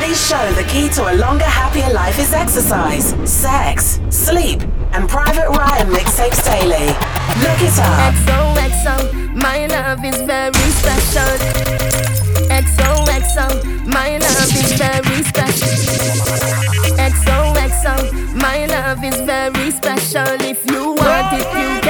Studies show the key to a longer, happier life is exercise, sex, sleep, and Private Ryan mixtapes daily. Look it up. XOXO, my love is very special. XOXO, my love is very special. XOXO, my love is very special. If you want it, you can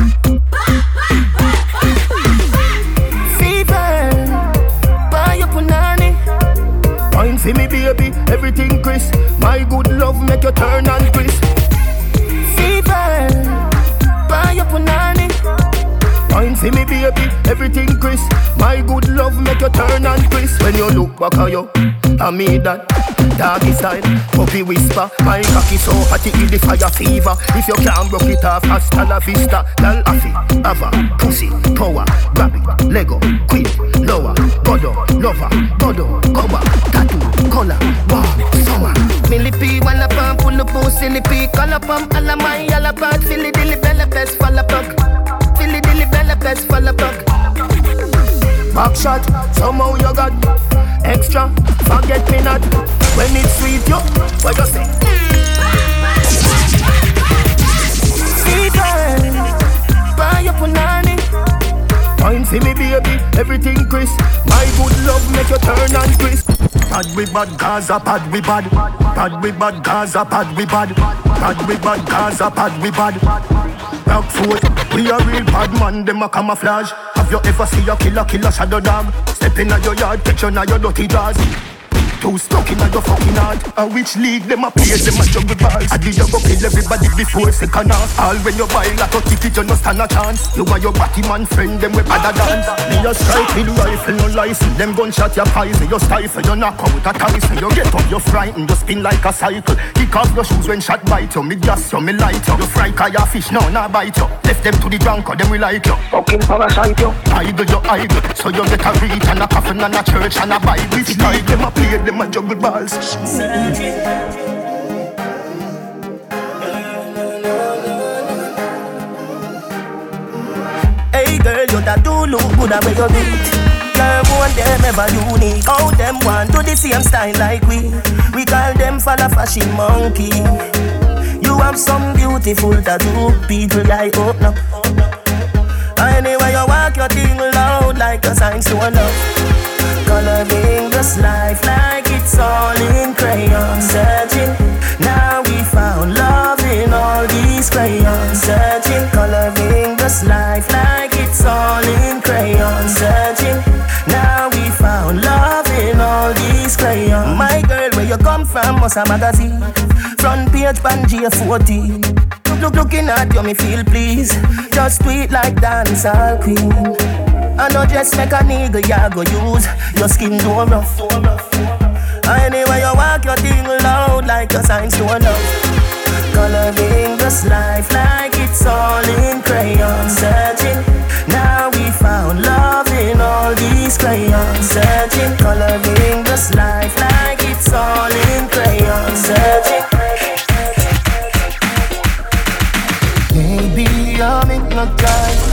Everything crisp. My good love make you turn and crisp. Fever buy your punani. Wine for me, baby, everything crisp. My good love make you turn and crisp. When you look back at you, I mean that. Doggy style, puppy whisper. My cocky so hot it the fire fever. If you can't broke it off, hasta la vista. Gal afi, ava, pussy, power, grab it, Lego, queen, lower, godo, lover, godo, cover, tattoo, color, wow, summer. Millipede, wanna pump, pull up, silly pea, color all of my yellow bug, Philly dilly bella best, fall a puck. Philly dilly bella best, fall puck. Back shot, somehow you got extra, forget me not. When it's sweet, yo, what you say? Fever, buy your punani. Wine for me, baby, everything crisp. My good love make you turn and crisp. Bad we bad, Gaza, bad we bad. Bad we bad, Gaza, bad we bad. Bad we bad, Gaza, bad we bad. Black foot, we a real bad man, them a camouflage. You ever see a killer, killer shadow dog? Step in your yard, catch now your dirty jaws. Too stuck in your fucking heart. A uh, which league them a play, them a juggle balls. I did you go kill everybody before second half. All when you buy like a ticket, you no stand a chance. You and your batty man friend, them we better dance. Me a strike with rifle, no license. Them gunshot your poison, you stifle, you knock out a Tyson. You get up, you frightened, you spin like a cycle. Kick off your shoes when shot bite you. Me gas you, me light you. You fry kaya fish, no, nah bite you. Left them to the drunk, or them we like you. Fucking parasite you. Idle, you idle. So you get a reach and a coffin and a church and a Bible. Which league them a play, them a juggle balls. Hey girl, you that do look good at where you do it. Girl, them ever unique. How them want do the same style like we? We call them follow fashion monkey. You have some beautiful tattoo, people like oh, open up. Anyway, you walk your thing loud like a sign to a love. Coloring this life like it's all in crayon. Searching, now we found love in all these crayons. Searching, coloring this life like it's all in crayon. Searching, now we found love in all these crayons. My girl, where you come from? Must a magazine. Front page, Pangea 14. Look, looking at you, me feel please. Just tweet like dancehall queen. I know just make a nigga ya go use Your skin do rough. Anyway you walk your thing loud Like your sign to love. Coloring this life like it's all in crayon Searching, now we found love in all these crayons Searching, coloring this life like it's all in crayon Searching. Baby, I'm hypnotized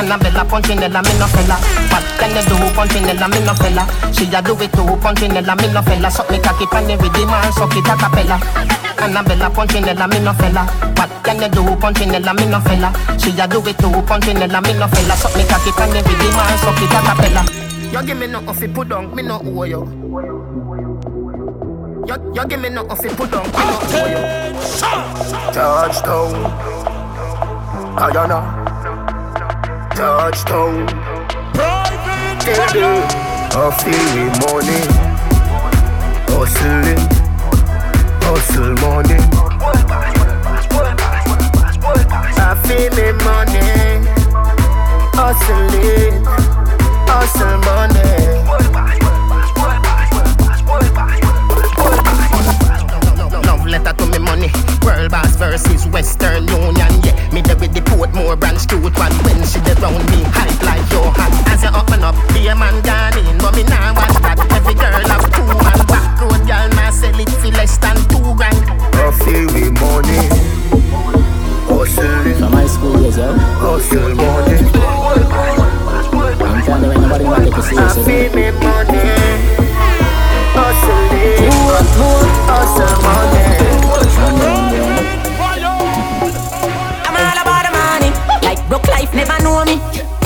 Annabella Punchinella, me no fella. What can you do, Punchinella, me no fella? She a do it too, Punchinella, me no fella. Suck me cocky pan the rhythm and suck it a cappella. Annabella Punchinella, me no fella. What can you do, Punchinella, me no fella? She a do it too, Punchinella, me no fella. Suck me cocky pan the rhythm and suck it a cappella. You give me no fi put on, me no owe you. You, you give me no fi put on, me no owe you. Touchdown. Guyana. Touchdown. Private. I feel money. Hustling. Hustle money. I feel me money. Hustling. Hustle money. Letter to me money. World boss versus Western Union. Yeah, me there with the Portmore branch cute one. When she dey round me, hype like your hand. As you open up, be a man gone in, but me nah watch that. Every girl have two man. Back road girl nah sell it for less than two grand. I feel me money. Hustling. From high school years, yo. Hustle money. I'm trying to when nobody want to take you I serious, feel yo. me money. Hustling. Hustle money. Broke life never know me.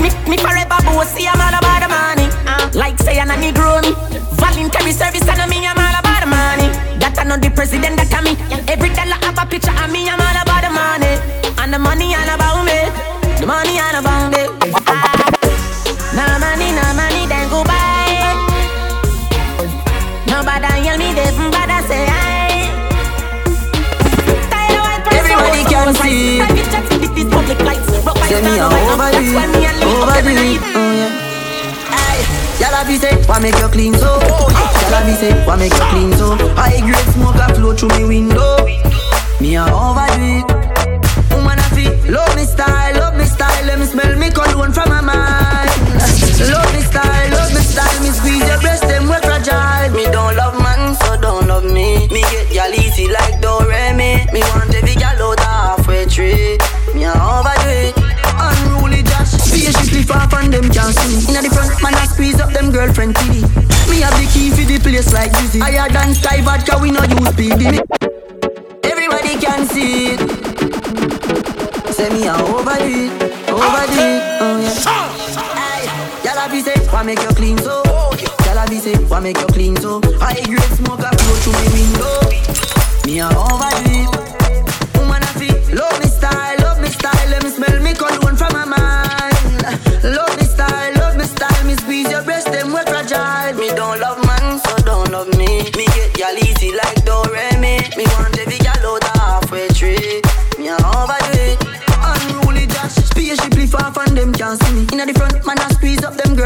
Me, me forever bossy. I'm all about the money. Uh, like say I'm a Negro me. Voluntary service and me. I'm all about the money. That I know the president that I me. Every dollar have a picture of me. I'm all about the money. And the money all about me. The money all about me. Ah. No money, no money, then go buy. Nobody yell me, they from bad I say aye. Everybody can see. Say me a overdo it, overdo it. Oh yeah. Aye, Y'all be say, why make you clean so? Y'all be say, why make you clean so? High grade smoke a flow through me window. Me a overdo it. Woman a feel, love me style, love me style. Let me smell me cologne from my mind. Love me style, love me style. Me squeeze your breast, them we fragile. Me don't love man, so don't love me. Me get y'all easy like Doremi. Me want every gal out halfway tree. Me a overdo it. Off and them can't see me. Inna the front, man I squeeze up them girlfriend TV. Me have the key for the place like Dizzy. Higher than Skyy Vodka, we no use PB. Everybody can see it. Say me a overdo it, overdo it. Oh yeah. Y'all be say, why make you clean so? Y'all be say, why make you clean so? High grade smoke a flow through me window. Me a overdo it. Woman a feel, love me style, love me style. Let me smell me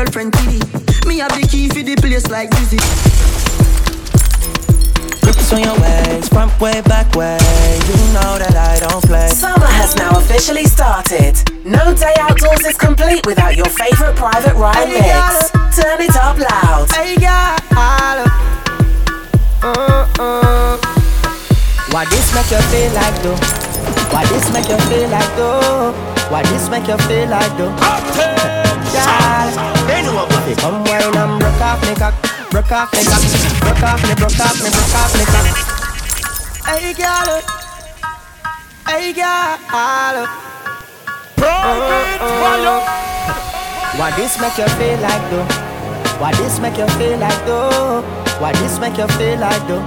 girlfriend TV. Me have the key for the place like Dizzy. Grips on your ways, front way, back way. You know that I don't play. Summer has now officially started. No day outdoors is complete without your favorite private Ryan Hey, mix. Turn it up loud. Hey girl, uh, uh. Why this make you feel like though? Why this make you feel like though? Why this make you feel like though? Girl, if you come wine and broke off me cock, broke off me cock, broke off me, broke off me, broke off me cock. Hey girl, hey girl. Why this make you feel like though? Why this make you feel like though? Why this make you feel like though?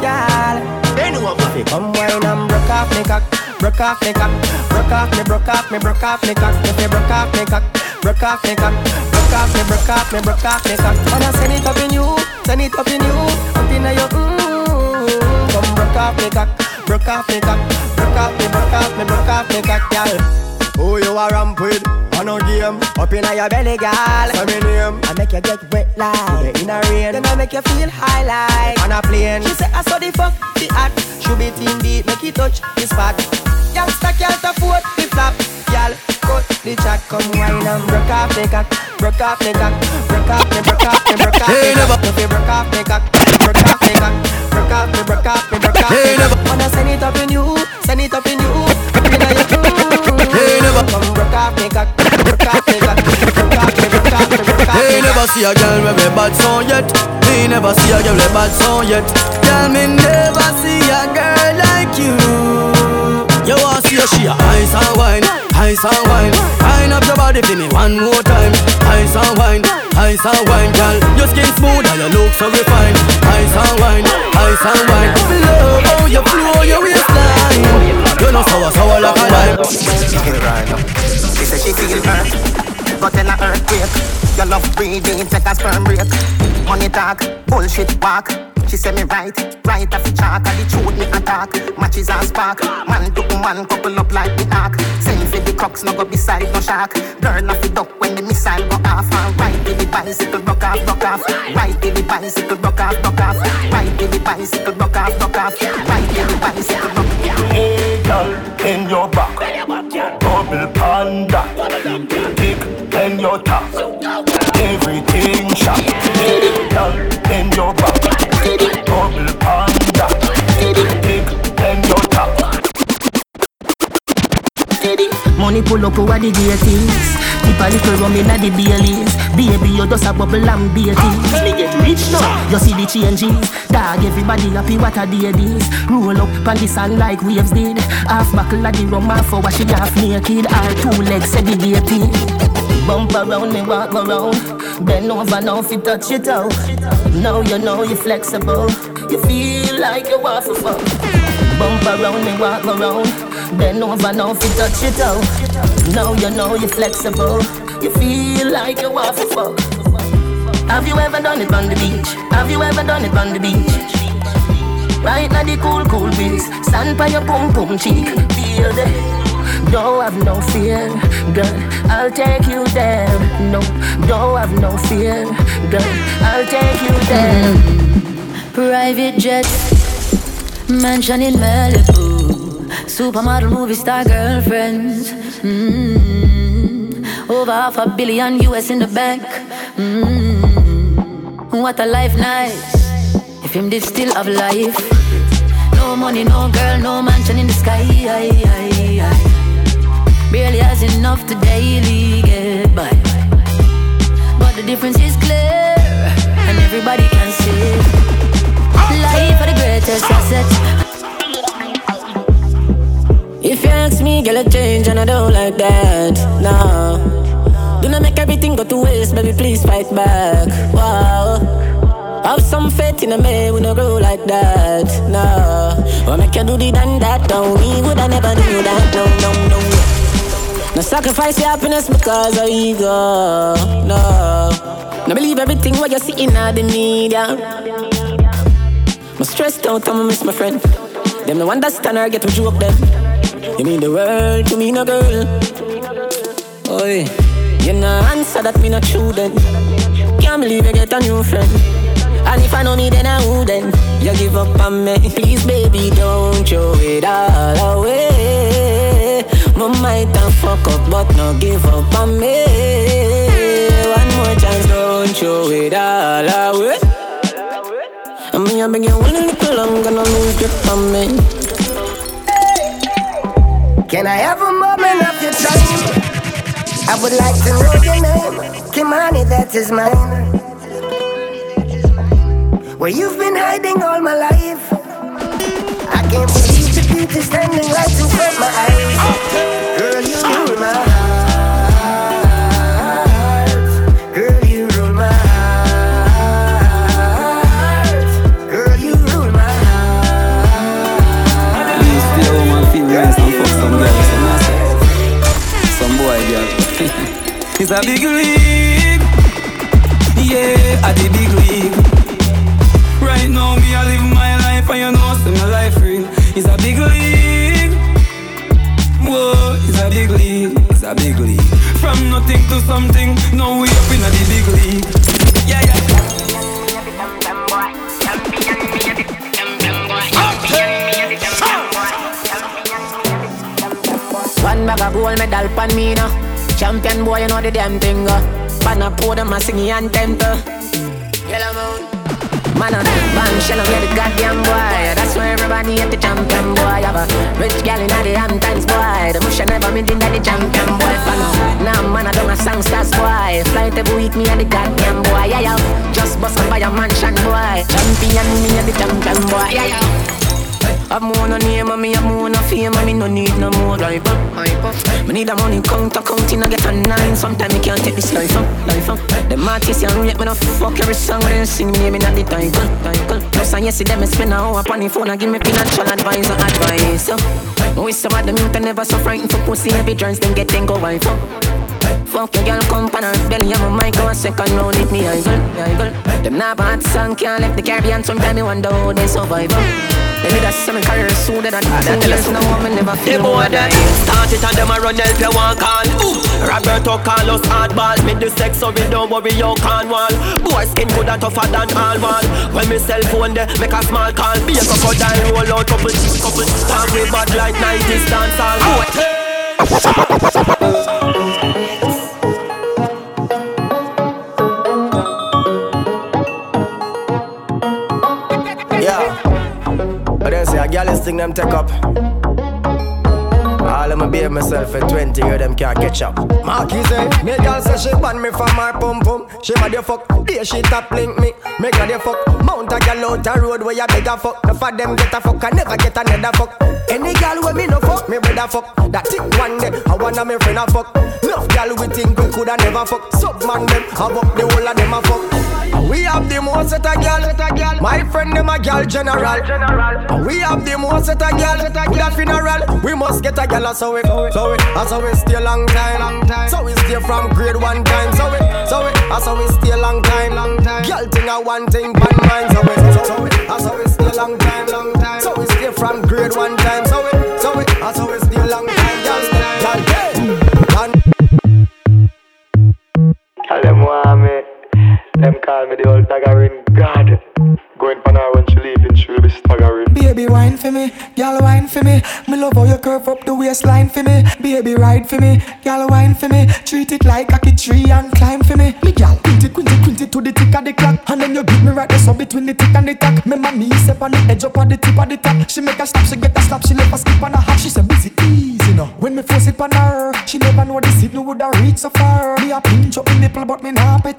Girl, if you come wine and broke off me cock, broke off me cock, broke off me, broke off me, broke off me cock. If you broke off me cock, broke off me cock, broke off me, broke off me, broke off me cock. Wanna send it up in you, send it up in you, up in your mm. Come broke off me cock, broke off me cock, broke off me, broke off me, broke off me cock, girl. Who you a ramp with? On a game, up inna your belly, girl. Say me name. I make you get wet like in a rain. Then I make you feel high like on a plane. She say I saw the fuck the act. Should be team beat, make it touch the spot. Youngster can't afford the flap. Girl, cut the chat, come wine and broke off the cock, broke off the cock, broke off me, broke off me, broke off you broke off the cock, broke off the cock, broke off me, broke off me, broke off me. Wanna send it up in you, send it up in you, inna your. Come broke off cock, cock see a girl with a bad song yet. Me never see a girl with a bad song yet. Girl, me never see a girl like you. You want see a she a ice and wine, ice and wine. Wine up your body for me one more time. Ice and wine, ice and wine, girl. Your skin smooth and your look so refined. Ice and wine, ice and wine. Love how you flow your waistline. You know sour sour like a lime. She say she feel hurt, but in a earthquake. Your love breathing, take a sperm break. Money talk, bullshit walk. She say me right, right off the chalk. And the truth me attack. Matches and spark. Man to man couple up like the ark. Send for the crooks, no go beside no shark. Girl off the duck when the missile go off. And right till the bicycle broke off, broke off. Right till the bicycle broke off, broke off. Right till the bicycle broke off, broke off. Right till the bicycle broke off. Hey, girl, in your back. Double panda. Your. Everything shot. Girl, in your back. Double panda. Your top. Money pull up over the gates. Keep a little rum inna the Baileys. Baby, you just a bubble and beaties. Me get rich now. You see the changes. Dog, everybody happy what a day this. Roll up on the sand like waves did. Half buckle of the rum, half for what she half naked. All two legs segregated. Bump around me, walk around. Bend over now, if you touch it out. Now you know you're flexible. You feel like you want to fuck. Bump around me, walk around. Bend over now, if you touch it out. Now you know you're flexible. You feel like you want to fuck. Have you ever done it on the beach? Have you ever done it on the beach? Right now the cool, cool breeze. Stand by your pum pum cheek. Feel the don't have no fear, girl. I'll take you there. No, don't have no fear, girl. I'll take you there. Private jet, mansion in Malibu, supermodel movie star girlfriends. Mm. Over half a billion US in the bank. Mm. What a life nice. If him did still have life. No money, no girl, no mansion in the sky. Barely has enough to daily get by. But the difference is clear, and everybody can see. it. Life are the greatest asset. If you ask me, girl, a change and I don't like that. No. Do not make everything go to waste, baby, please fight back. Wow. Have some faith in a man, we no grow like that. No. What make you do the done that? No, we woulda never do that. No, no, no. No sacrifice your happiness because of ego. No. No believe everything what you see in the media. I'm stressed out, I'ma miss my friend. Them no understand or get to joke them. You mean the world to me, no girl. Oi, you no answer that me not true then. Can't believe you get a new friend. And if I know me, then I wouldn't. You give up on me, please, baby, don't throw it all away. My might have fuck up, but no give up on me. One more chance, don't throw it all away. I mean, I've been getting one little I'm gonna lose grip on me. Can I have a moment of your time? I would like to know your name. Kimani, that is mine. Where you've been hiding all my life. I can't believe standing right in front of my eyes. Girl, you rule my heart. Girl, you rule my heart. Girl, you rule my heart. It's a big league. Yeah, at the big league. Right now, me I live big league. Whoa, it's a big league. It's a big league. From nothing to something, now we up in a the big league. Yeah, yeah. One bag of gold medal pan me now. Champion boy, you know the damn thing. Uh. Pan a podium, a singing anthem. Uh. Yellow moon. Man, a man, shell get the goddamn boy. That's everybody at the champion boy. Have a rich gal in the Hamptons boy. The bush never been in the champion boy. Follow. Now, man, I don't a songsters boy. Flight every week, me at the goddamn boy. Yeah, yeah. Just bust up by a mansion boy. Champion, me at the champion boy. Yeah, yeah. Have more no name and me have more no fame and me no need no more life. Me need a money count counting I get a nine. Sometimes me can't take this life up, life up. Artists and rate me no fuck every song when they sing me name in the title, title. Plus I yes see them spend a hour on the phone and give me financial advice or advice. We some of them youth never so frightened for pussy every chance them get then go wife. Fuck your girl, come on her belly, I'm a mic, go a second round, hit me, I go, I go. Them not bad song, can't left the Caribbean, sometimes me wonder how they survive. They need a seven career soon ah, that I tell us no woman never feel more than Start it and them a run help you one call Ooh. Roberto Carlos hardball Me the sex so we don't worry you can't wall Boy skin good and tougher than all wall When me cell phone there make a small call. Be a crocodile roll out couple couple Talk me bad like 90s dance all thing them take up. All my behave myself at 20 year them can't catch up. Marky say, me girl say she ban me from her pum pum. She mad you fuck, there she top link me. Make her the fuck, mount a girl out the road where you a fuck. Enough of them get a fuck, I never get another fuck. Any girl with me no fuck, me brother fuck. That thick one day, I wanna me friend a fuck. Girl we think we coulda never fuck. Sub man them, I fuck the whole of them a fuck. We have the most set a girl, my friend them a girl general. We have the most set a girl, with a funeral. We must get a girl so we, so we, so we stay long time. So we stay from grade one time, so we, so we, so we stay long time, long thing a one thing, pan mind, so we, so, we, so we stay long time. So we stay from grade one time, so we, so we, so we stay long time, them call me the old tagarin God. Going for now when she leaving, she'll be staggering. Baby, wine for me, girl, wine for me. Me love how you curve up the waistline for me. Baby, ride for me, girl, wine for me. Treat it like a tree and climb for me. Me girl, quint it, quint it, quint it to the tick of the clock, and then you give me right there so between the tick and the tack. Me mommy step on the edge up on the tip of the top. She make a stop, she get a slap, she left a skip on a hop. She say busy easy now. When me force it on her, she never know the signal would have reach so far. Me a pinch up in the nipple, but me not pet.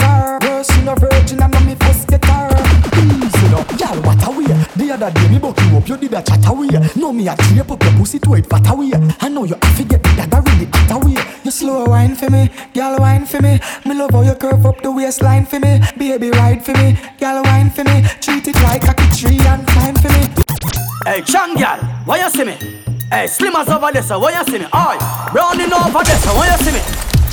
She no virgin, and know me first get her. Mm, Easy now, girl, what a way. The other day me buck you up, you did a chat away. No me a drape up your pussy to it fat away. I know you have to get the dagger really hot away. You slow wine for me, girl wine for me. Me love how you curve up the waistline for me. Baby ride for me, girl wine for me. Treat it like a tree and climb for me. Hey, Chang girl, why you see me? Hey, Slimmers over there, so why you see me? Oi, Browning over there, so why you see me?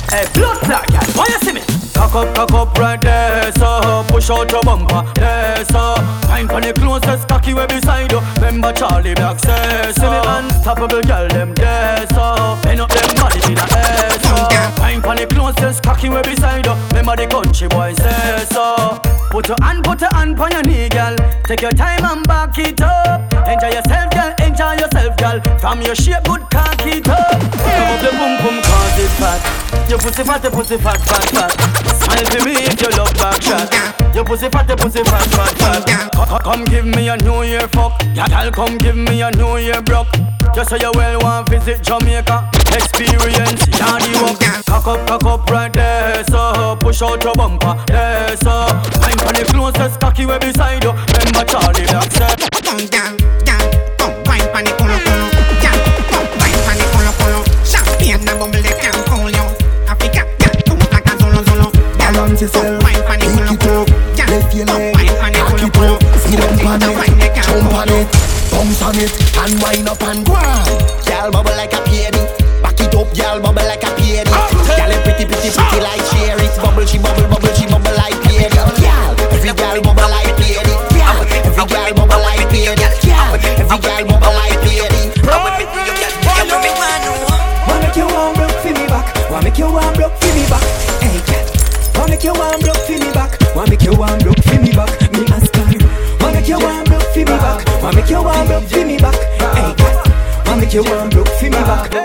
Hey, blood girl, why you see me? Cock up, cock up right there, so push out your bumper, there, so Find for the closest cocky way beside you. Remember Charlie Black says, see me unstoppable girl, them there, so Bend up them body in the air, so Find for the closest cocky way beside you. Remember the country boy says, so Put your hand, put your hand on your knee, girl. Take your time and back it up. Enjoy yourself, girl. Enjoy yourself, girl. From your shape, good cock it up. Come up the boom boom, cause it fat. Your pussy fat, your pussy fat, fat, fat. Smile for me if you love back shot. Your pussy fat, your pussy fat, fat, fat. Co- Come give me a New Year fuck. Yeah, girl, come give me a New Year broke. Just so you well want visit Jamaica. Experience, yardy walk. Cock up, cock up right there, so push out your bumper, there, so. Mind for the closest cocky way beside you. Remember Charlie Black said. Come down, down, come wine pon the culo culo, down, come wine pon the culo culo. Champagne and bubble they can't cool you. Africa, down, come like a zolo zolo. Balance yourself, wine pon the culo take it culo, up, down, lift your come leg, wine pon the cock culo it culo. up, sit up on it, jump on it, bounce on it, and wind up and go on. Girl bubble like a peony, back it up, girl bubble like a peony. Girl it pretty, pretty, pretty like cherry. Bubble, she bubble, bubble, she bubble like peony. Every girl, every girl bubble like peony. Girl, every girl bubble like peony. Every girl, every girl bubble like peony. Wanna make you warm broke for me back? Wanna make you warm broke for me back? Hey, girl. Wanna make you warm broke for me back? Wanna make you warm broke for me back? Me ask her. Wanna make you warm broke for me back? Wanna make you warm broke for me back? Hey, girl. Wanna make you warm broke for me back?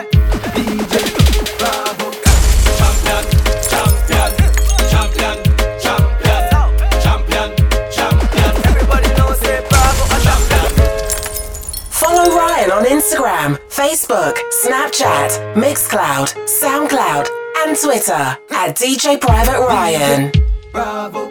Snapchat, Mixcloud, SoundCloud, and Twitter at DJ Private Ryan. Bravo,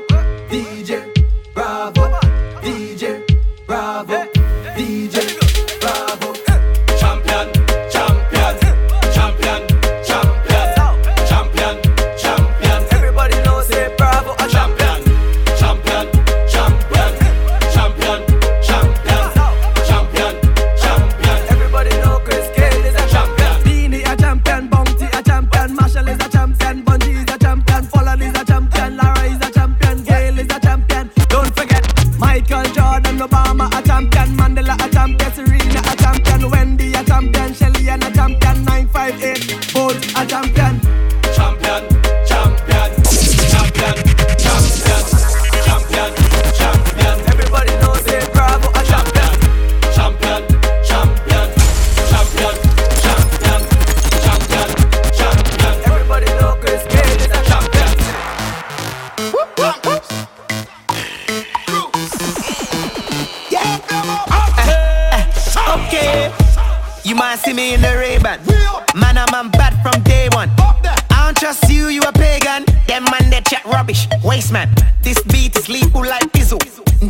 rubbish. Waste man. This beat is legal like Bizzle.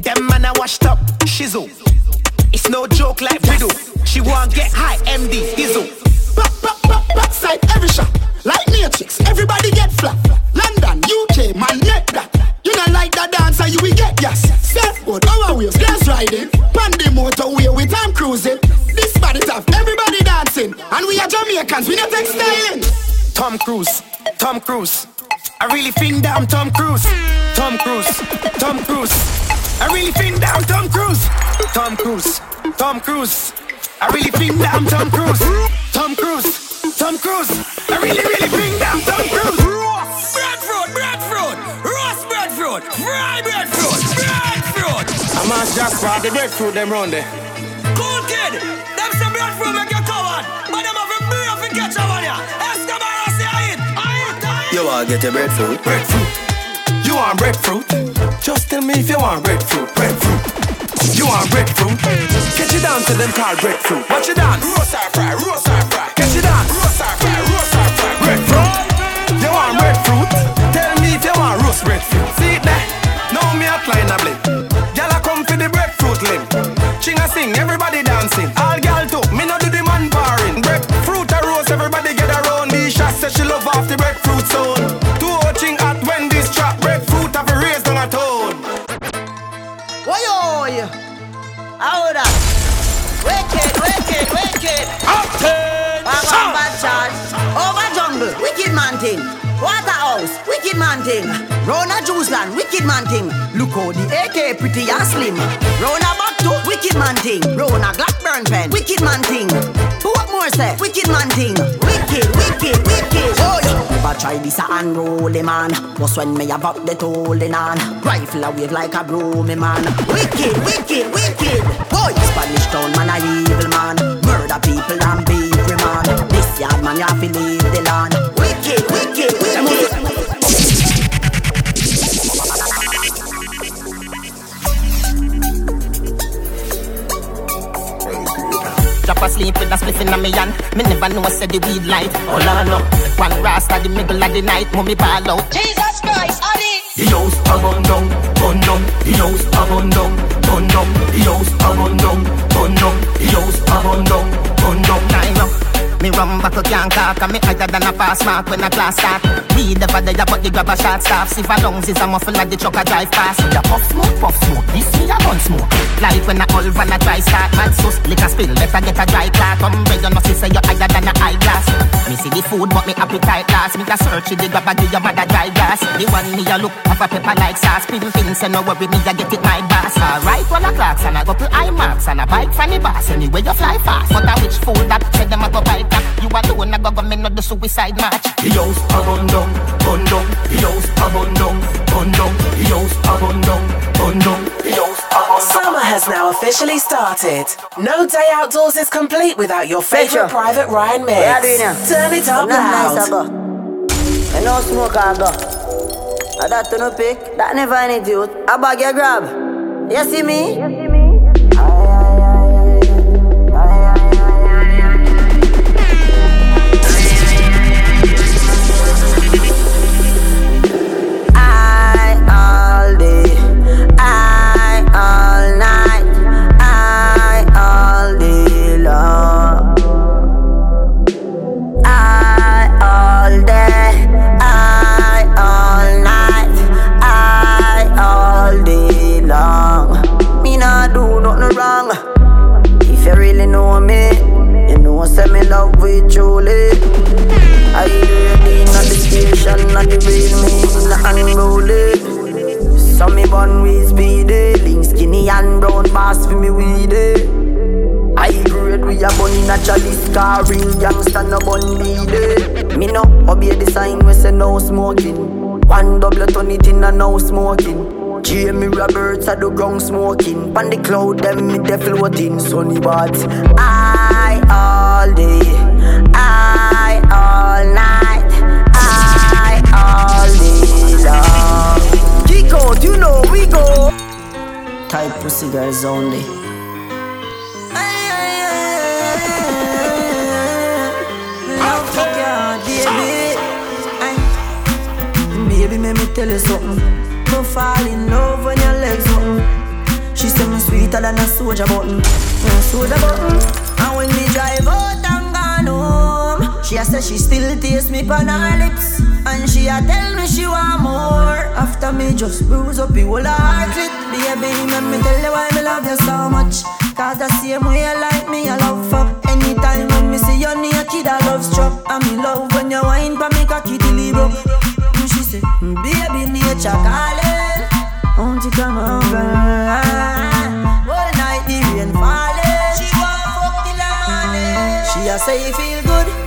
Them man, I washed up. Shizzle. It's no joke like riddle. She want get high, MD, Dizzle. Back, back, back, backside every shot. Like Matrix, everybody get flat. London, UK, man, net that. You not like that dancer, you will get gas. Surfboard, our waves, gas riding. Pandy motorway, with time cruising. This body tough, everybody dancing. And we are Jamaicans, we not take. Tom Cruise, Tom Cruise. I really think that I'm Tom Cruise. Tom Cruise, Tom Cruise. I really think that I'm Tom Cruise. Tom Cruise, Tom Cruise. I really think that I'm Tom Cruise. Tom Cruise, Tom Cruise. I really, really think that I'm Tom Cruise. Breadfruit, breadfruit, roast breadfruit, fry breadfruit, breadfruit. I must just for the breadfruit them round there. Cool kid, them some breadfruit You wanna get your breadfruit? Breadfruit. You want breadfruit? Just tell me if you want breadfruit. Breadfruit. You want breadfruit? Get you down to them called breadfruit. Watch you dance? Roast or fry, roast or fry. Get you dance? Roast or fry, roast or fry. Breadfruit. You want breadfruit? Tell me if you want roast breadfruit. See it there? Now me a line a blip. Gyal a come for the breadfruit limb. Ching a sing, everybody breadfruit zone. Two oh ching at Wendy's trap. Breadfruit have a raised on a tone. Why oh, oi? How that? Wicked, wicked, wicked. Upton, bad charge. Over jungle, wicked man thing. Waterhouse, wicked man thing. Rona Juice Land, wicked man thing. Look how the AK pretty and slim. Rona to wicked man thing. Rona Blackburn pen, wicked man thing. Who what more say? Wicked man thing. Wicked, wicked, wicked. Oh, yeah. Never try this a unruly man. Just when me have up the tolling on. Rifle a wave like a broomy man. Wicked, wicked, wicked. Boy, Spanish town man a evil man. Murder people and beat man. This yard man you have to leave the land. Wicked, wicked, wicked. Drop asleep with a spliff in a me hand. Me never know I said the weed light. Hold on up. One rasta the middle of the night. Mummy ball out. Jesus Christ, Ali. The house a burn down, burn down. The house a burn down, burn down. The house a burn down, burn down. The house a burn down, burn down. Nine up. Me rum buckle can't cock And me higher than a pass mark when a class start. Weed never there but the grab a shot staff See for lungs is a muffle like the truck a drive past a puff smoke, puff smoke This me a gun smoke. Like when a old van a dry start Mad sus, liquor spill Better get a dry clock bread you know see say you higher than a eyeglass. Me see the food but me appetite last. Me a search the grab a give your mother dry gas The one me a look have a pepper like sauce. Pin pin say no worry me a get it my boss. Alright one a clocks and I go to IMAX And a bike from the boss. Anyway you fly fast. But a which fool that said them a go bite that You alone a go go me no do suicide match The house a burn down, burn down. The house a burn down, burn down. The house a burn down, burn down. The house a burn down. Summer has now officially started. No day outdoors is complete without your favorite Private Ryan mix. What you doing here? Turn it up Not nice I loud. go. You smoke I go. I that to no pick. That never any dude. I bag your grab. You see me? I really not the station, not the real me, not unruly. So me bun with speedy, link skinny and brown boss for me weedy. I grade we a bunny naturally scarring Youngster no bun be day Me no obey the sign we say no smoking. One double turn it in a no smoking. Jamie Roberts at the ground smoking. Pan the cloud them me de floating Sunny bad. I all day. I all night, I all day long. Kick out, you know we go. Type pussy girls only. Love fuck your baby. Make me tell you something. No fall in love when your legs open. She say me sweeter than a soldier button. A soldier button. And when me drive out and gone home, she a say she still taste me on her lips. And she a tell me she want more. After me just bruise up the whole heart it. Baby, let me tell you why me love you so much. Cause the same way you like me, I love fuck. Anytime when me see you naked, I love struck. And me love when you whine pa me cocky broke. And she say, mm, baby, nature calling. Won't you come over? All night the rain falling. She want fuck till the morning. She a say feel good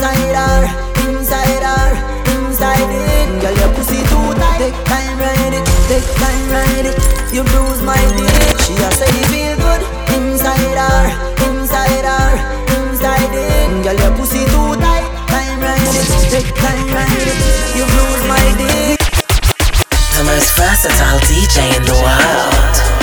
inside her, inside her, inside it. Girl, your pussy too tight. Take time, ride it. Take time, ride it. You bruise my dick. She a say feel good inside her, inside her, inside it. Girl, your pussy too tight. Time, ride it. Take time, ride it. You bruise my dick. The most versatile DJ in the world.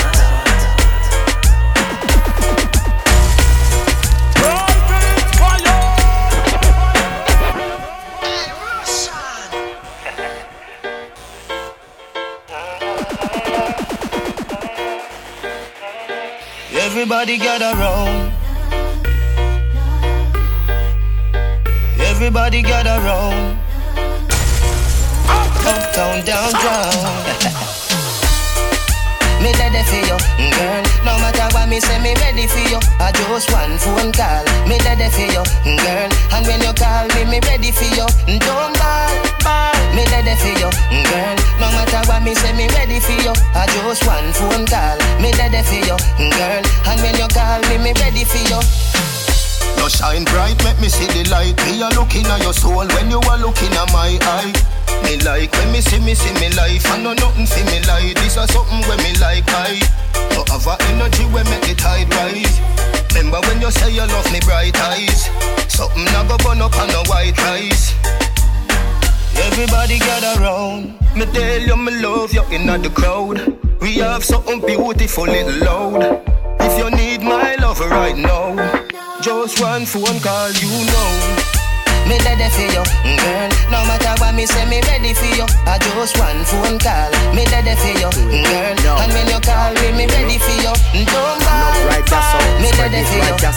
Everybody gather round. Everybody gather round. Uptown, downtown. me ready for you, mm, girl. No matter what me say, me ready for you. I just one phone call. Me ready for you, mm, girl. And when you call me, me ready for you. Mm, don't ball, ball. Me ready for you, mm, girl. No matter what me say, me ready for you. I just one phone call. Me ready for you, mm, girl. And when you call me, me ready for you. You shine bright, make me see the light. Me a looking at your soul when you are looking at my eye. Me like when me see me see me life. I know nothing for me like this is something when me like I. You have a energy when make the tide rise. Remember when you say you love me bright eyes. Something I go burn up on a white rice. Everybody gather round. Me tell you me love you in the crowd. We have something beautiful little loud. If you need my love right now, just one phone call, you know. Me ready for you, mm, girl. No matter what me say, me ready for you. I just one phone call. Me ready for you, mm, girl. And when you call me, me ready for you. Mm, don't ball, Me ready for you, girl.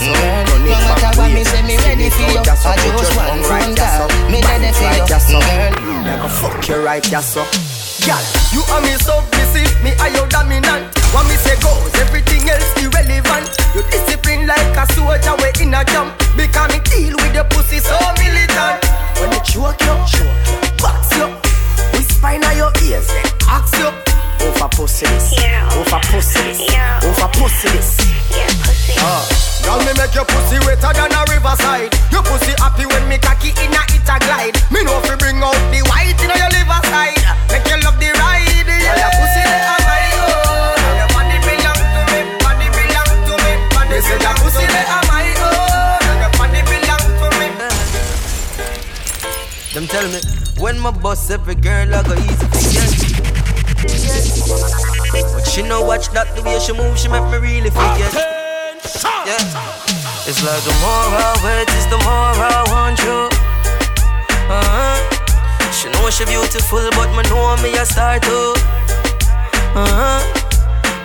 No matter what me say, me ready for you. I just one phone call. Me ready for you, girl. Never fuck you right, yes so. Girl, you are me submissive, me are your dominant. What me say goes, everything else irrelevant. You discipline like a soldier, we in a jump. Because me deal with your pussy so militant. When you choke you, box you, whisper in your ears, ask you. Over pussy this, over pussy this, over pussy this. Uh, Girl, me make your pussy wetter than a riverside. Your pussy happy when me cocky in a it a glide. Me know if you bring out the white in your liver side. Make you love the ride. Yeah, your pussy they are my own. Your body belong to me, body belong to me. Body say your pussy they are Them tell me when my boss every girl I go easy to get. But she no watch that the way she move, she make me really forget. Yeah, it's like the more I wait, is the more I want you. Uh-huh. She know she beautiful, but me know me a star too. Uh-huh.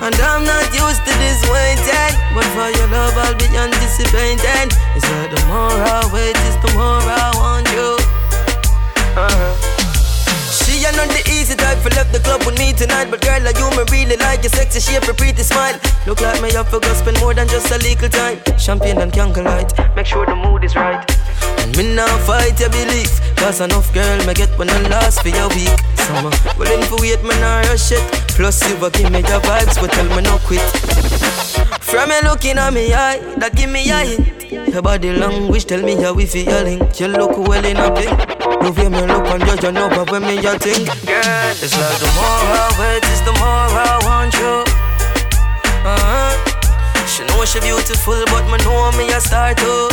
And I'm not used to this waiting, but for your love I'll be anticipating. It's like the more I wait, is the more I want you. Uh-huh. She are not the easy type for left the club with me tonight. But girl, like you me really like? Your sexy shape, your pretty smile. Look like me to go spend more than just a little time. Champagne and candlelight, make sure the mood is right And me now fight your belief Cause enough girl me get when I last for your week Summer, willing for wait, me nah rush it Plus you will give me your vibes, but tell me no quit. From you looking at me eye, that give me a hint. Your body language tell me how we feel link. You look well in a blink. The way me look and you, you know but when me you think. Girl, it's like the more I wait, is the more I want you. Uh-huh. She know she beautiful, but me know me a star too.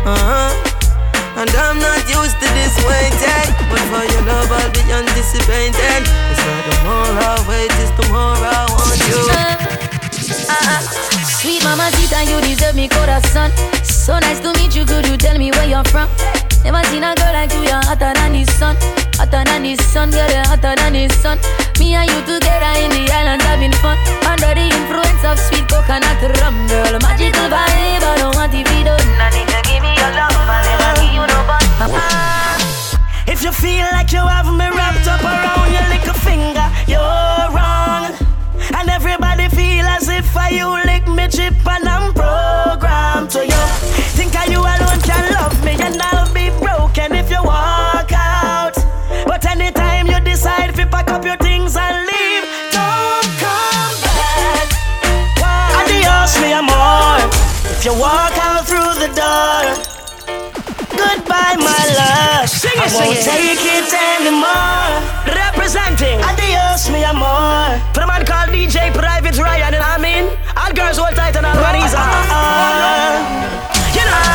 Uh-huh. And I'm not used to this waiting But for your love I'll be anticipating. It's like the more I wait, it's the more I want you. Uh-uh. Sweet mama Zita, you deserve me corazón So nice to meet you, could you tell me where you're from? Never seen a girl like you, you're hotter than the sun. Hotter than the sun, girl, you're hotter than the sun. Me and you together in the island having fun. Under the influence of sweet coconut rum Girl, magical vibe, I don't want to be done If you feel like you have me wrapped up around your little finger, you're wrong. And everybody feel as if I you lick me chip and I'm programmed to you. Think I you alone can love me and I'll be broken if you walk out. But anytime you decide to pack up your things and leave, don't come back. Adios, amor. If you walk out through the door. Goodbye, my love. Sing it, I sing won't it. take it anymore. Representing. Adios, mi amor. For the man called DJ Private Ryan, and I mean, all girls hold tight and all uh, bodies are. Uh, uh. You know,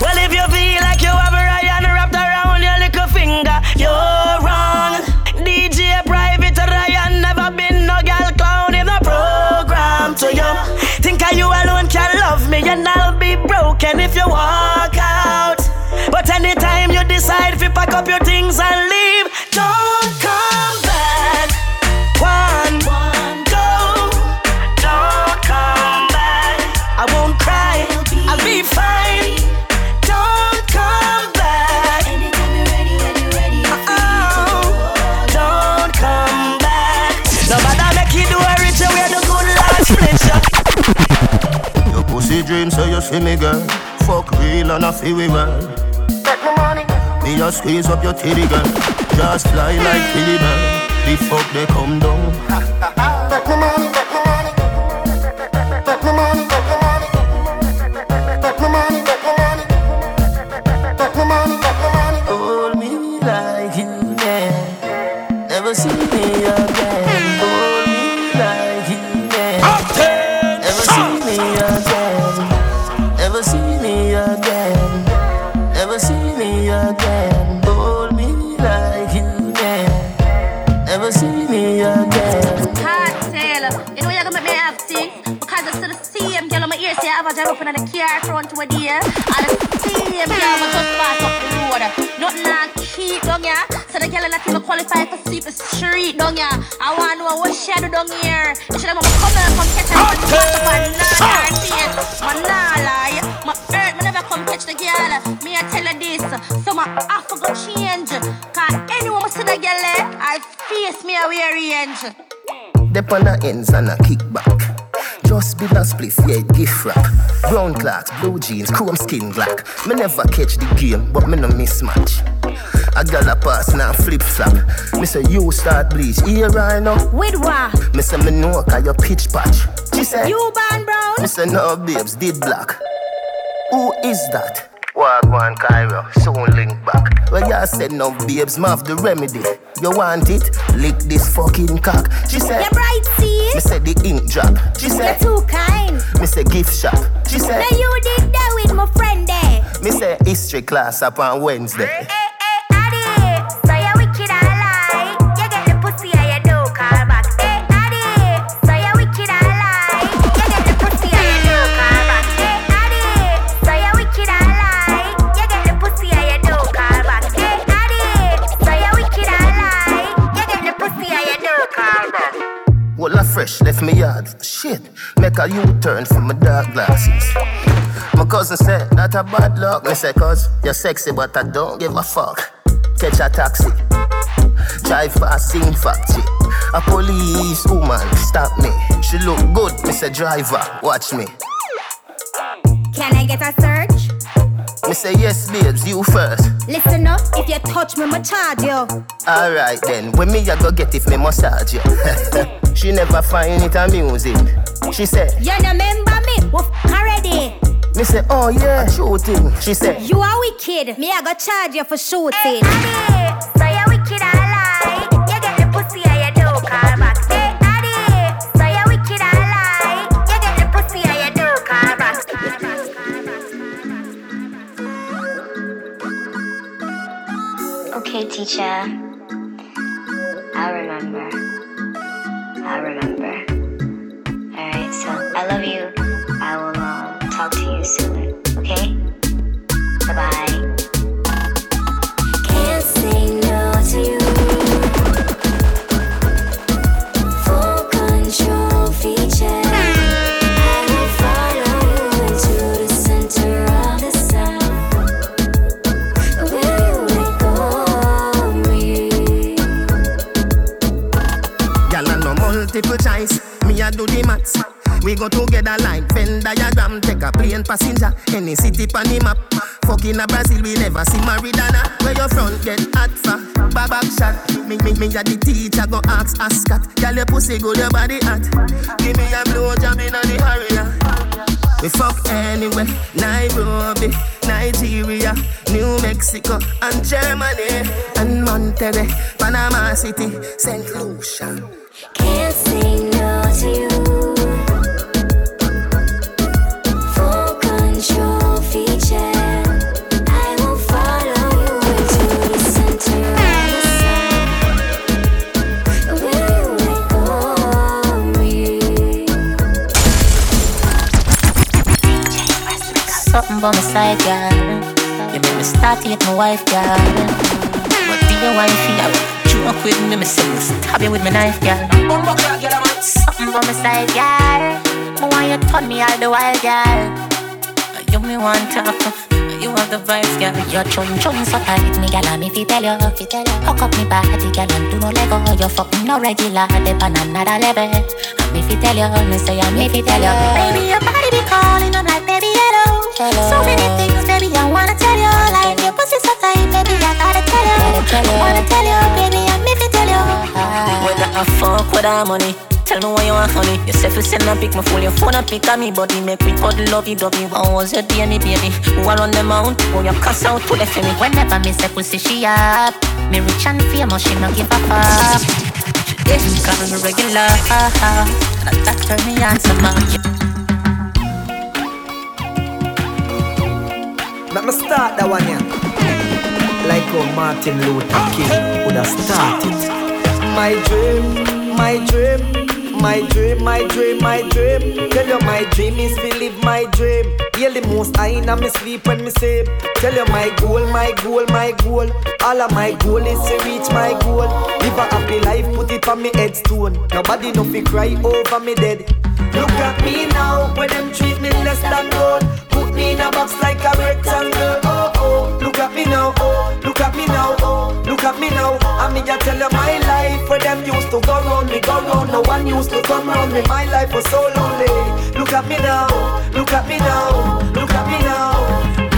well, if you feel like you have a Ryan wrapped around your little finger, you're wrong. DJ Private Ryan never been no girl clown in the program to you. Think I you alone can love me, and I'll broken if you walk out. But anytime you decide to pack up your things and leave, don't dream, so you see me, girl. Fuck real and I feel we well. Me a squeeze up your titty, girl. Just fly like Philly bird. The fuck they come down. Hold have a drive up in the car front to a deer and the same girl I just pass up the road. Nothing like cheap down here, so the girl not even qualify for sweep the street down here. I want to know what she do down here. You should have come and come catch her and touch up and not her face. Man, nah lie, my earth, me never come catch the girl. Me I tell her this, so my have go change. Cause anyone see the girl, eh, I face me a wear range. Dep on the ends and a kickback. Just build a spliff, yeah, gift wrap. Brown clocks, blue jeans, chrome skin black. Me never catch the game, but me no mismatch. I got a pass now flip flop. Me say you start bleach, here right now. With what? Me say me know cause you pitch patch. She say You born brown? Me say no babes, did black. Who is that? Wagwan Cairo, soon link back. Well, you said no babes, ma have the remedy. You want it? Lick this fucking cock. She said, You're bright, see? Me say the ink drop. She You're said, too kind. Me say gift shop. She said, Now you did that with my friend there. Me say history class up on Wednesday. Addy, Well, a fresh left me yard. Shit, make a U-turn from my dark glasses. My cousin said that a bad luck. Me say, cause you're sexy, but I don't give a fuck. Catch a taxi, drive past Sing Factory. A police woman stop me. She look good, me say driver, watch me. Can I get a search? Me say yes, babes, you first. Listen up, if you touch me, I'ma charge you. Alright then, when me I go get if me massage you. she never find it amusing. She said, You remember me? We f- already. me say, oh yeah, shooting. She said, You are wicked. Me, I go charge you for shooting. So you wicked I lie. You get the pussy and you do call back. Hey, Addy. So you wicked I lie. You get the pussy and you do call back. Okay, teacher. Go together like Venn diagram. Take a plane passenger, any city pan the map. Fucking a Brazil, we never see Maridana. Where your front get hot for babak shot. Me, me, me a the teacher go ask Ascot. Gyal your pussy good, your body hot. Give me a blow job inna the area. We fuck anywhere, Nairobi, Nigeria, New Mexico, and Germany, and Monterrey, Panama City, St. Lucia. Can't say no to you. Something by my side, girl. You make me start to hit my wife, girl. What do you want for you? Drunk with me, me say me stab you with my knife, girl. Something by my side, girl. I want you turn me all the while, girl. You me want to you have the vibes, girl. Your chun chun so tight, me gal, me fi tell you, fi tell you. Hook up me body, gal, and do no lego. You fucking no regular, dip on another level. And me fi tell you, me say I me fi tell you. Baby, your body be calling, I'm like, baby, hello. So many things, baby, I wanna tell you. Like your pussy so tight, baby, I gotta tell you. Wanna tell you, baby, I me fi tell you. Ah. Whether I fuck with our money. Tell me what you want, honey. You say fi send a pic, my phone, your phone a pic of me body. Make me cuddle lovey dovey. What was your day, me baby? Who are on the mount? Who you cuss out to the for me? Whenever me say pussy, she up. Me rich and famous, she no give a fuck. She get me call me regular. And that turn me on some Let me start that one, yeah. Like how Martin Luther King would have started. My dream, my dream, my dream, my dream, my dream. Tell you my dream is to live my dream. Hear the most I in me sleep when me sleep. Tell you my goal, my goal, my goal. All of my goal is to reach my goal. Live a happy life, put it on me headstone. Nobody no fi cry over me dead. Look at me now, when them treat me less than gold. Put me in a box like a rectangle. No one used to come round me. My life was so lonely. Look at me now. Look at me now.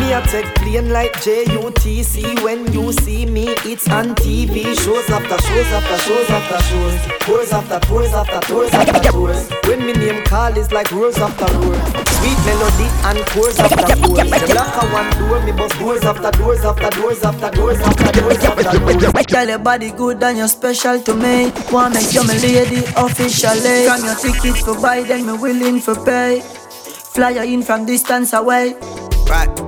Me a take plane like JUTC When you see me, it's on TV Shows after shows after shows after shows Tours after tours after tours after tours When me name call is like roars after roars Sweet melody and chords after chords The black one door, me bust doors after doors after doors after doors after doors after doors Girl, your body good and you're special to me. Wanna make you my lady officially. From your tickets for buy, then me willing for pay. Fly you in from distance away. Right.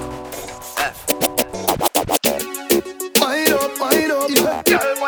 Girl,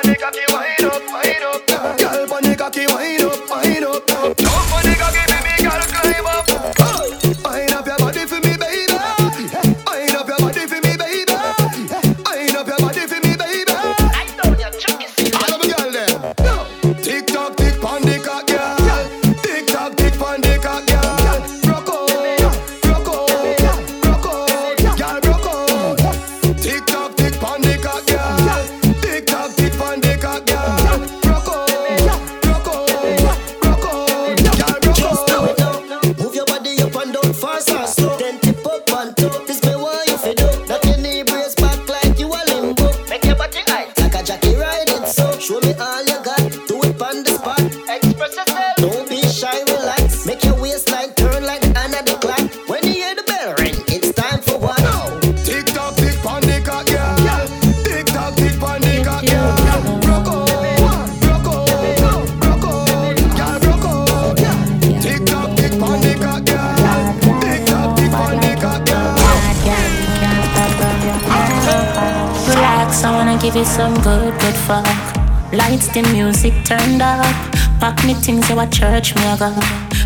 you church, me a go.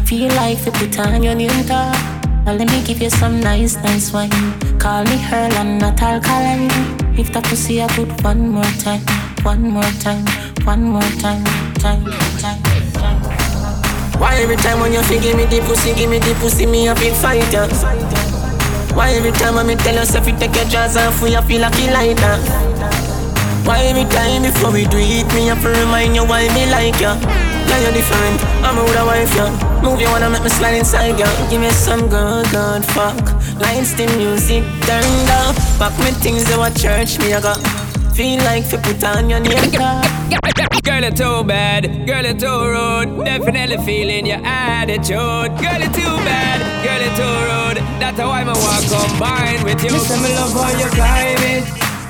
Feel like you put on your new top. Now let me give you some nice, nice wine. Call me her and not alkaline. If the pussy I put one more time, one more time, one more time, time, time, time. Why every time when you feel give me the pussy, give me the pussy, me a big fighter? Why every time when me tell yourself you take your jaws off, you feel like you like that? Why every time before we do it, me have to remind you why me like ya? Now you're different, I'm a with a wife, ya. Move you wanna make me slide inside, ya. Give me some good, good fuck. Lights, the music turned up. Back me things, you a church, me I got. Feel like fi put on your name. Girl, you're too bad. Girl, you're too rude. Definitely feeling your attitude. Girl, you're too bad. Girl, you're too rude. That's how I want combine with you. Listen, me love how you climb it,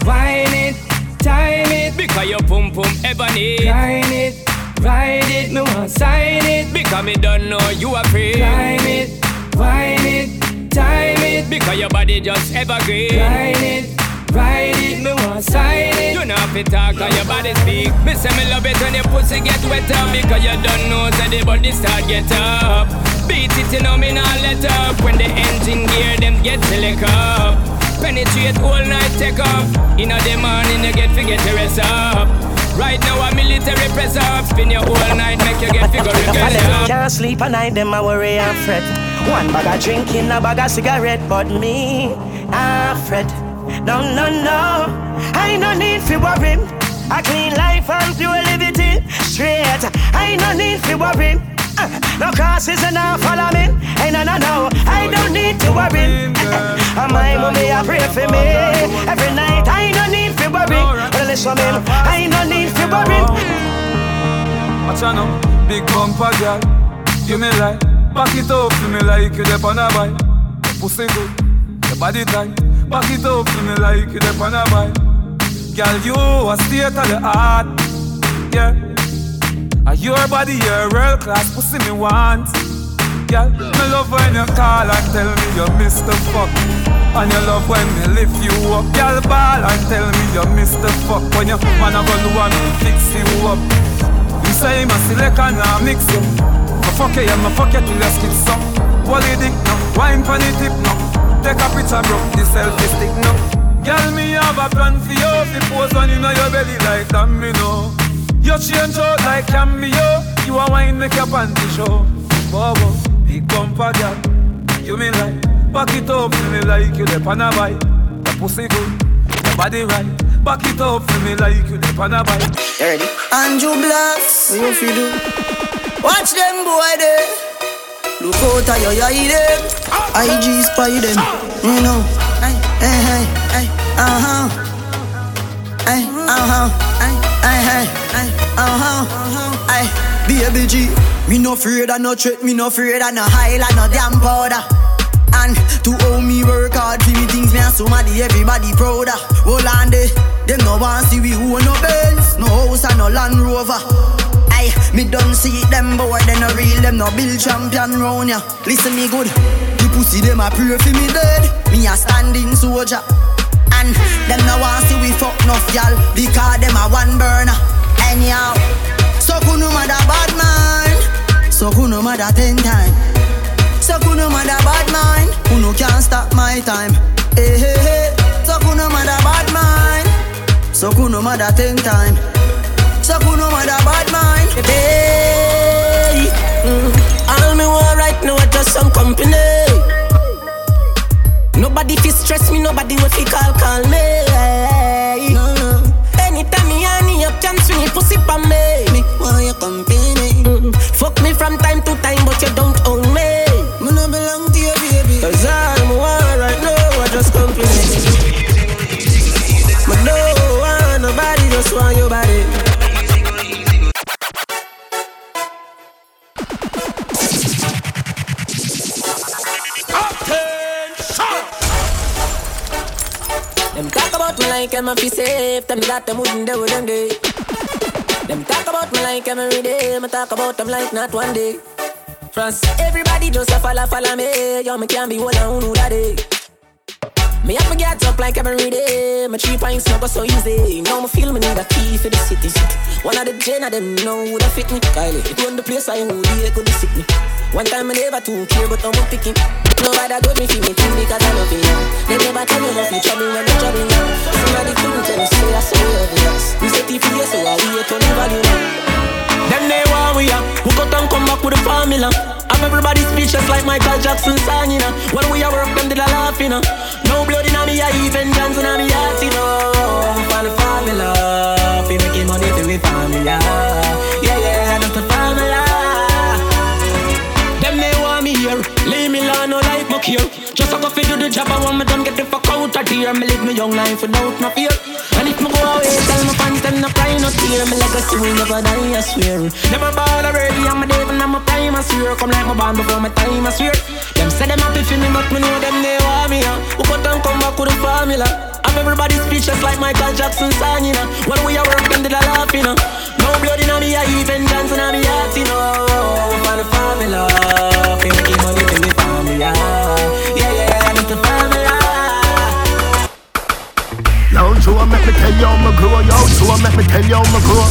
wine it, time it. Because you pum pum ebony. Grind it, ride it. Me want sign it. Because me don't know you are free. Climb it, wine it, time it. Because your body just evergreen. Grind it. Ride it, me want sign it You know if it talk or your body speak Me say me love it when your pussy get wetter Because you don't know say the body start get up Beat it, you know me not let up When the engine gear, them get slick up Penetrate all night, take off In the morning, you get to get the rest up Right now, a military press up Spin you all night, make you get figure Can't sleep at night, them a worry and fret. One bag of drinking, a bag of cigarette, but me, I fret. No, no, no, I no need to worry. A clean life and pure liberty, straight. I no need to worry. Uh, no crosses and now follow me. Hey, no, no, no, I don't need to worry. Uh, my mommy, I pray for me every night. I no need to worry. Well, listen, me, I no need to worry. Watch out now, big bumper girl. Give me light, back it up to me like you dep on a bike. Pussy good, your body tight. Back it up to me like you dep on a bike. Girl, you a state of the art, yeah. A your body, your world class pussy me want. Girl, me love when you call and tell me you miss the fuck. And you love when me lift you up. Girl, ball and tell me you miss the fuck. When you man a gun one fix you up. You say my select and I mix you. My fuck you, yeah, my fuck you till your skin suck. Wally dick no, wine pon the tip no. Take a picture, bro, the selfie stick no. Girl, me have a plan for you. The pose on in your belly like that, me know. You change out like cameo. You a wine make your panty show. Bobo, big bumper girl. You me like, back it up for me like you the bike. The pussy good, your body right. Back it up for me like you the bike. You ready? Andrew Blast, what you fi do? Watch them boy there. Look out how you eye them. IG spy them. You know. Hey, hey, hey, hey. Uh huh. Hey, uh huh. Hey, hey, hey. Uh huh. Hey, baby G. Me no afraid of no threat. Me no afraid of no Highland, no damn powder. And to owe me work hard for me things me and somebody everybody proud of. Hold on there, them no want see we who no Benz, no house and no Land Rover. Aye, me don't see them boy, they no real, them no build champion round ya. Listen me good, the pussy them a pray for me dead, me a standing soldier. And them no want see we fuck enough y'all, because them a one burner. Anyhow, so kuno mother bad mind, so kuno mother ten time. So kuno mother bad mind, kuno can't stop my time. Hey, hey, hey. So kuno mother bad mind, so kuno mother ten time. So kuno mother bad mind. Hey, talk about them like not one day. France, everybody just a follow, follow me. Yo, me can't be one on who that day. Me have to get up like every day. My three pints not go so easy. Now me feel me need a key for the city. One of the gen of them know who that fit me. Kylie, it run the place I who the could sick me. One time I never too care, but I'm picking. Nobody good me feel me thing because I love it. They never tell me nothing trouble when they're trouble. Somebody couldn't tell me say I so obvious. We say TPS so I wait on the value. Them they want we up. Who got and come back with the formula. Have everybody speechless like Michael Jackson song, you know. When we are work, them did a laugh, you know. No blood in me, I even Johnson in me heart, you know. For the formula, fi making money for we yeah, care. Just a go fi do the job, I want me done get the fuck out of here. Me live my young life without no fear. And if me go away, tell my fans them no cry, no tear. Me legacy will never die, I swear. Never ball already, I'm a devil, I'm a prime, I swear. Come like my band before my time, I swear. Them say them happy for me, but me know them they want me. Uh. Who cut and come back with the formula? Have everybody speechless like Michael Jackson song, you know. When we are work, them did a laugh, you know. No blood in me, I even Johnson in me heart, you know. For the formula, fi making money for the formula. Yeah, Joe, make me tell you how me grow. Yo, Joe, make me tell you how me grow.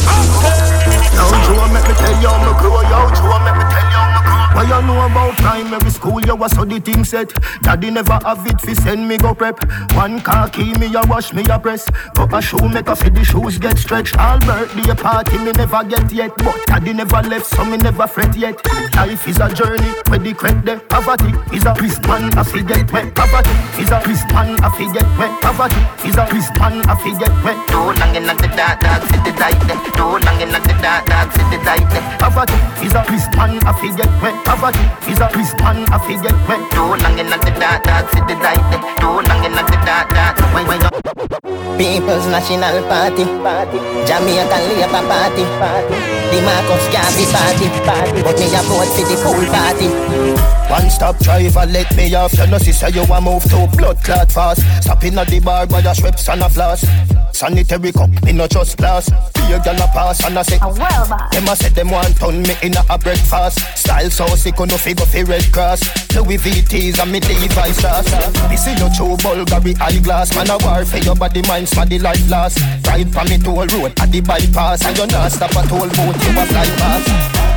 Yo, Joe, make me tell you how me grow. Yo, Joe, make me tell you how me grow. What you know about primary school? You was so the thing set. Daddy never have it fi send me go prep. One car key me a wash me a press. Go a shoe make a fi the shoes get stretched. All birthday party me never get yet, but daddy never left so me never fret yet. Life is a journey where the credit there. Poverty is a prison man a fi get wet. Poverty is a prison man a fi get wet. Poverty is a prison man a fi get wet. Too long in the dark, dark city light. Eh. Too long in the dark, dark city light there. Poverty is a prison man a fi get wet. Poverty is a prison man a fi get wet. Too long in the dark, dark city light. Too long in the dark, dark. When, when People's National Party, party. Jamaican Labour Party, party. The Marcus Garvey Party, party. But me a vote for the pool party. One stop driver, let me off. You know, sister, you a move to blood clot fast. Stopping at the bar by the Schweppes and a floss. Sanitary cup, me no just glass. Beer gal a pass and I say, A well boss. them a say them want turn me in a, a breakfast. Style so sick, no fi go fi Red Cross. Louis VTs and me Levi sauce. See you chew Bulgari eyeglass. Man a war for your body, mind, smaddy life last. Ride from me toll road at the bypass. And you not stop at toll boat, you a fly past.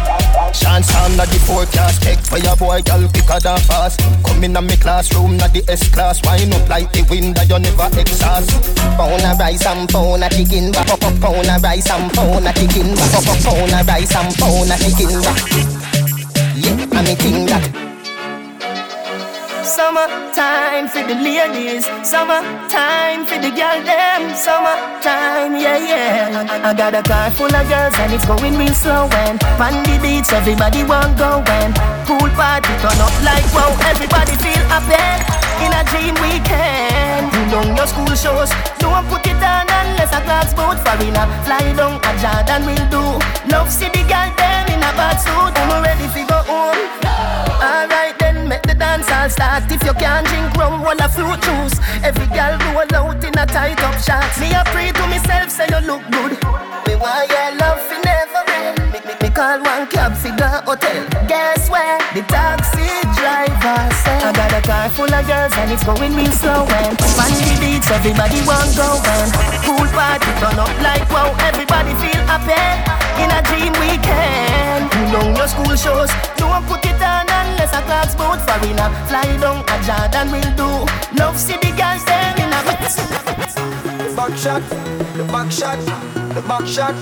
Chance on the forecast, take for your boy, girl, quicker than fast. Come in me classroom, not the S class. Wine up like the wind that you never exhaust. Pound of rice and pound of chicken pound of rice and pound of chicken pound of rice and pound of chicken. Yeah, I'm a that. For the ladies, summertime for the girl them, summertime, yeah, yeah. I, got a car full of girls and it's going real slow and on the beach everybody want go and pool party turn up like wow, everybody feel happy in a dream weekend. You your school shows, don't put it on unless a class boat foreigner fly down a Jordan will do. Love see the girl them in a bad suit, I'm ready to go home. Alright then, make the dance all start. If you can't drink rum, one a fruit juice. Every girl roll out in a tight up shots. Me a pray to myself, say you look good. Me why your love fi never end. Me, me, call one cab fi the hotel. Guess where? The taxi driver said I got a car full of girls and it's going real slow. And on the beach, everybody want go and pool party turn up like wow. Everybody feel happy in a dream weekend. You know your school shows, don't put it on unless a clock's boat foreigner. Fly down a Jordan will do. Love see the girls there in a back shot, the back shot, the back shot,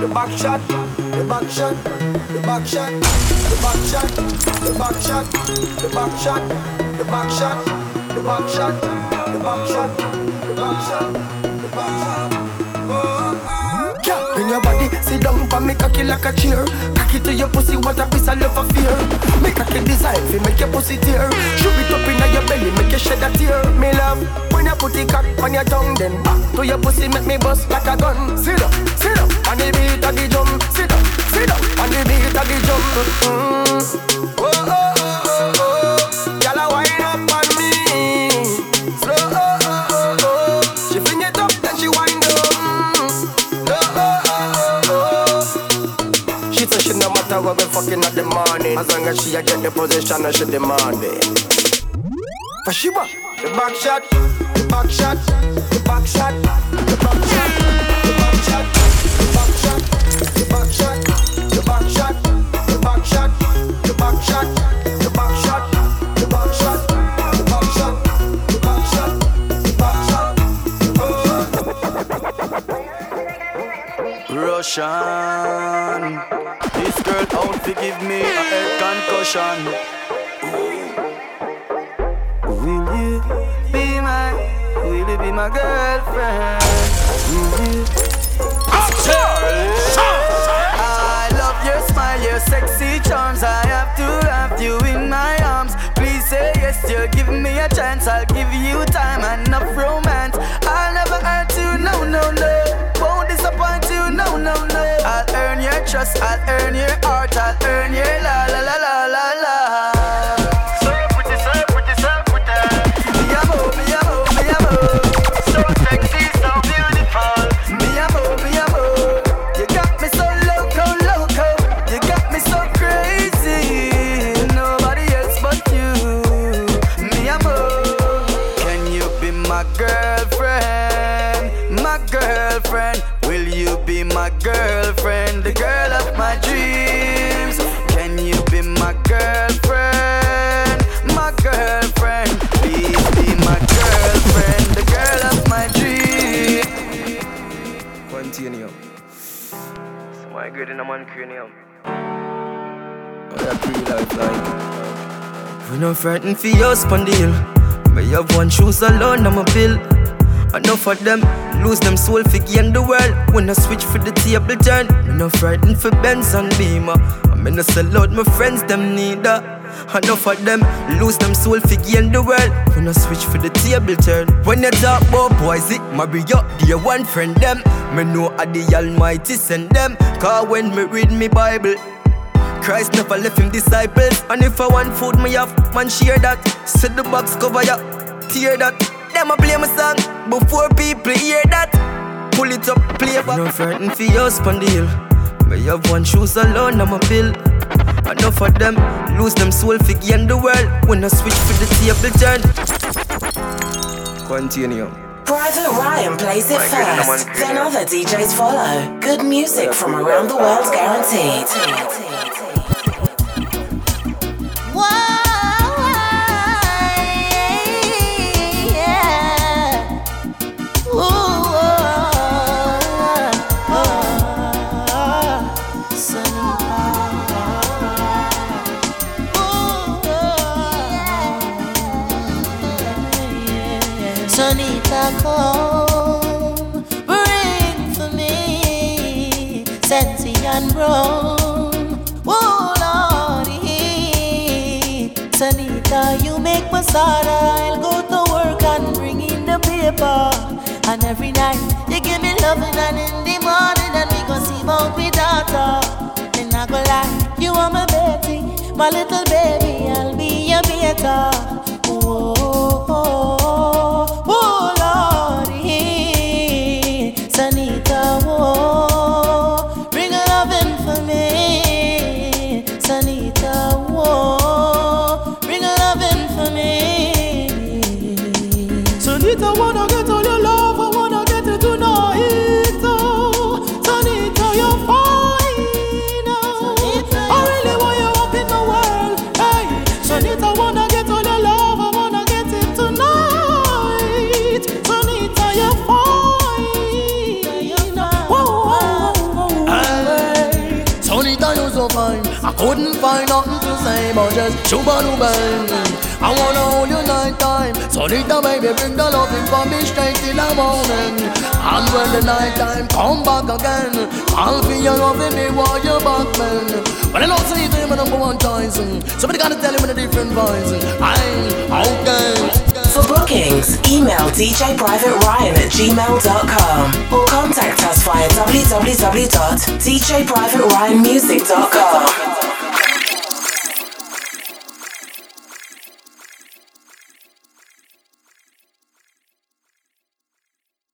the back shot, the back shot, the back shot, the back shot, the back shot, the back shot, the back shot, the back shot, the back shot, the back shot, the back shot. Bring your body, sit down for me cocky like a chair. Cocky to your pussy, what a piece of love of fear. Make cocky design fi make your pussy tear. Shoot it up inna your belly, your tongue, then back to your pussy, make me bust like a gun. Sit up, sit up, on the beat of the drum. Sit up, sit up, on the beat of the drum. Mm. Oh, oh, oh, oh, oh. Gyal a wind up on me, slow. Oh, oh, oh, oh. She fling it up, then she wind up. Mm. Oh, oh, oh, oh. She say she no matter what we fucking at the morning As long as she a get the position and she demand it For she back The back shot, back shot, the back shot, the back shot, the back shot, the back shot, the back shot, the back shot, the back shot, the back shot, the back shot, the back shot, Russian. This girl out to give me a head concussion. Be my girlfriend? You? I love your smile, your sexy charms. I have to have you in my arms. Please say yes, you're giving me a chance. I'll give you time and enough romance. I'll never hurt you, no, no, no. Won't disappoint you, no, no, no. I'll earn your trust, I'll earn your heart, I'll earn your la la la la la la. My girlfriend? My girlfriend. Will you be my girlfriend? The girl of my dreams. Can you be my girlfriend? My girlfriend. Please be my girlfriend. The girl of my dreams. Continue. Why good in a man cranium? What a pretty life like. We no frightened for your spondyle. May have one shoes alone, I'm a bill. Enough of them lose them soul for gain the world. When I switch for the table turn, me no frightened for Benz and Beamer. I me no sell out my friends, them neither. Enough of them lose them soul for gain the world. When I switch for the table turn. When you talk about boys, it marry up, dear one friend them. Me know I the Almighty send them. Cause when me read me Bible, Christ never left him disciples. And if I want food, me have, man, share that. Set the box cover ya, tear that. Them a play my song before people hear that. Pull it up, play back. No frightened for your spondyle. Me have one shoes alone, I'm a bill. Enough of them lose them soul for gain the world. When I switch for the table turn. Continue. Private Ryan plays it My first, then other DJs follow. Good music from around the world guaranteed. Come, bring for me Sensi and rum. Oh, Lordy. Sonita, you make sorrow. I'll go to work and bring in the paper. And every night you give me loving, and in the morning, and we go see about me daughter. And I go lie, you are my baby, my little baby. I'll be your beta. Oh, oh, oh, oh. Budget, Chuba I wanna hold you night time. So little baby, bring the loving for me straight till the morning. And when the night time come back again, I'll feel you loving me while you're back, man. But I don't see them number one choice. Mm. Somebody gotta tell him in a different voice. Mm. I'm okay. For bookings, email djprivateryan at gmail.com or contact us via www.djprivateryanmusic.com.